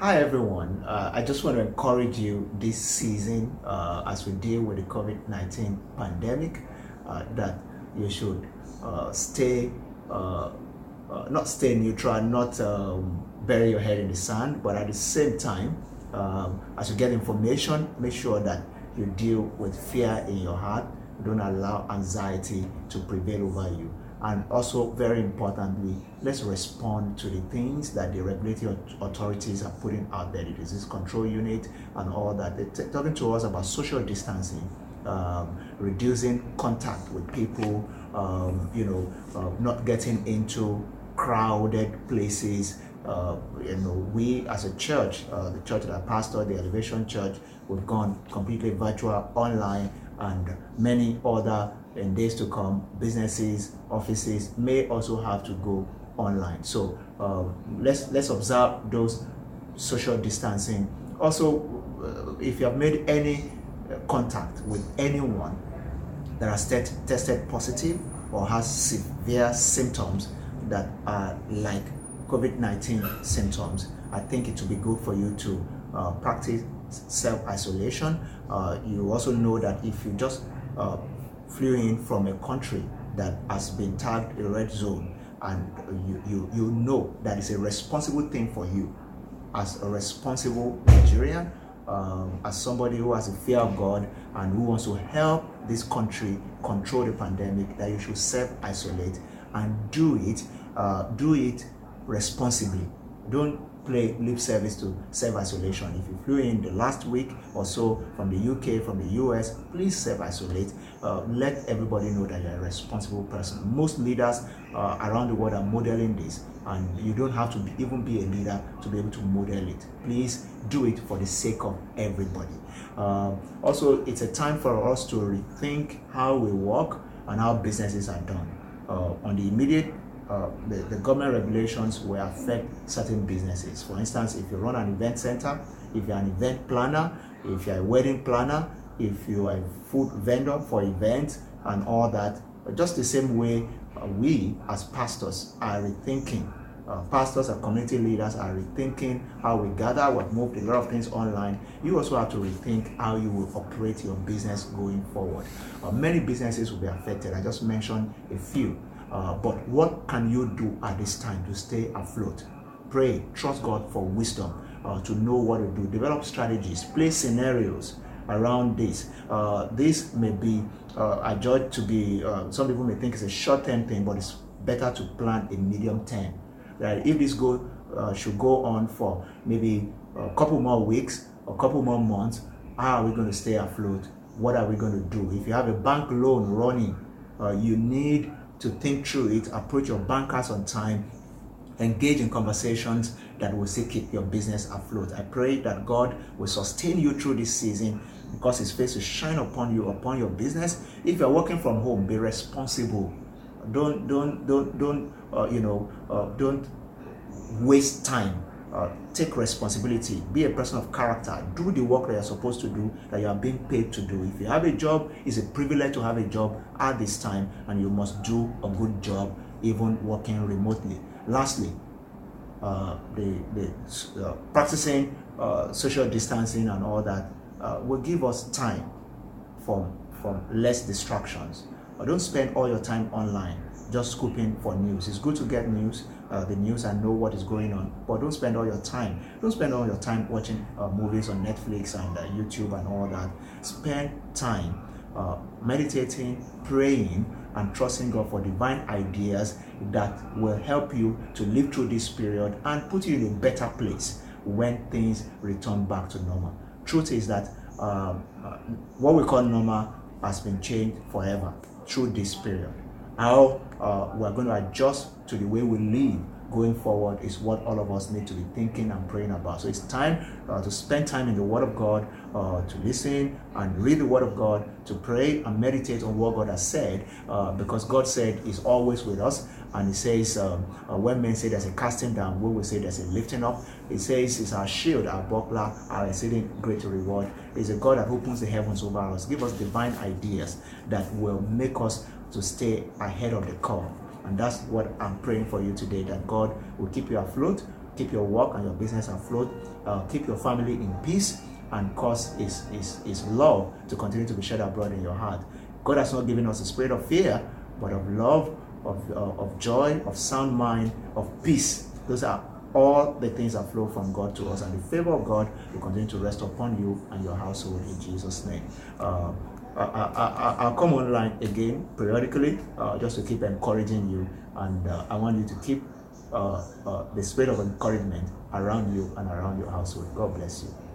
Hi everyone. Uh, I just want to encourage you this season uh, as we deal with the COVID 19 pandemic uh, that you should uh, stay, uh, uh, not stay neutral, not um, bury your head in the sand, but at the same time, um, as you get information, make sure that you deal with fear in your heart. Don't allow anxiety to prevail over you and also very importantly let's respond to the things that the regulatory authorities are putting out there the disease control unit and all that. They're t- talking to us about social distancing um, reducing contact with people um, you know uh, not getting into crowded places. Uh, you know we as a church uh, the church that i pastor the elevation church we've gone completely virtual online and many other in days to come, businesses, offices may also have to go online. So um, let's let's observe those social distancing. Also, uh, if you have made any uh, contact with anyone that has te- tested positive or has severe symptoms that are like COVID 19 symptoms, I think it would be good for you to uh, practice self isolation. Uh, you also know that if you just uh, flew in from a country that has been tagged a red zone and you, you, you know that it's a responsible thing for you as a responsible Nigerian, um, as somebody who has a fear of God and who wants to help this country control the pandemic, that you should self-isolate and do it, uh, do it responsibly. Don't play lip service to self-isolation. If you flew in the last week or so from the UK, from the US, please self-isolate. Uh, let everybody know that you're a responsible person. Most leaders uh, around the world are modeling this, and you don't have to be, even be a leader to be able to model it. Please do it for the sake of everybody. Uh, also, it's a time for us to rethink how we work and how businesses are done. Uh, on the immediate uh, the, the government regulations will affect certain businesses. For instance, if you run an event center, if you're an event planner, if you're a wedding planner, if you are a food vendor for events and all that, just the same way uh, we as pastors are rethinking. Uh, pastors and community leaders are rethinking how we gather. We've moved a lot of things online. You also have to rethink how you will operate your business going forward. Uh, many businesses will be affected. I just mentioned a few. Uh, but what can you do at this time to stay afloat? Pray, trust God for wisdom uh, to know what to do. Develop strategies, play scenarios around this. Uh, this may be, uh, I judge to be, uh, some people may think it's a short term thing, but it's better to plan a medium term. Right? If this go uh, should go on for maybe a couple more weeks, a couple more months, how are we going to stay afloat? What are we going to do? If you have a bank loan running, you need to think through it, approach your bankers on time, engage in conversations that will still keep your business afloat. I pray that God will sustain you through this season because His face will shine upon you, upon your business. If you're working from home, be responsible. Don't, don't, don't, don't, uh, you know, uh, don't waste time uh, take responsibility, be a person of character, do the work that you're supposed to do, that you are being paid to do. If you have a job, it's a privilege to have a job at this time, and you must do a good job, even working remotely. Lastly, uh, the, the uh, practicing uh, social distancing and all that uh, will give us time for, for less distractions. don't spend all your time online just scooping for news. It's good to get news, uh, the news, and know what is going on. But don't spend all your time. Don't spend all your time watching uh, movies on Netflix and uh, YouTube and all that. Spend time uh, meditating, praying, and trusting God for divine ideas that will help you to live through this period and put you in a better place when things return back to normal. Truth is that um, uh, what we call normal has been changed forever through this period how uh, we're going to adjust to the way we live going forward is what all of us need to be thinking and praying about. So it's time uh, to spend time in the Word of God, uh, to listen and read the Word of God, to pray and meditate on what God has said, uh, because God said He's always with us. And He says, um, uh, when men say there's a casting down, we will say there's a lifting up. He says it's our shield, our buckler, our exceeding great reward. He's a God that opens the heavens over us, give us divine ideas that will make us to stay ahead of the curve. And that's what I'm praying for you today that God will keep you afloat keep your work and your business afloat, uh, keep your family in peace, and cause His, His, His love to continue to be shed abroad in your heart. God has not given us a spirit of fear, but of love, of, uh, of joy, of sound mind, of peace. Those are all the things that flow from God to us, and the favor of God will continue to rest upon you and your household in Jesus' name. Uh, I, will come online again periodically uh, just to keep encouraging you, and uh, I want you to keep uh, uh, the spirit of encouragement around you and around your household. God bless you.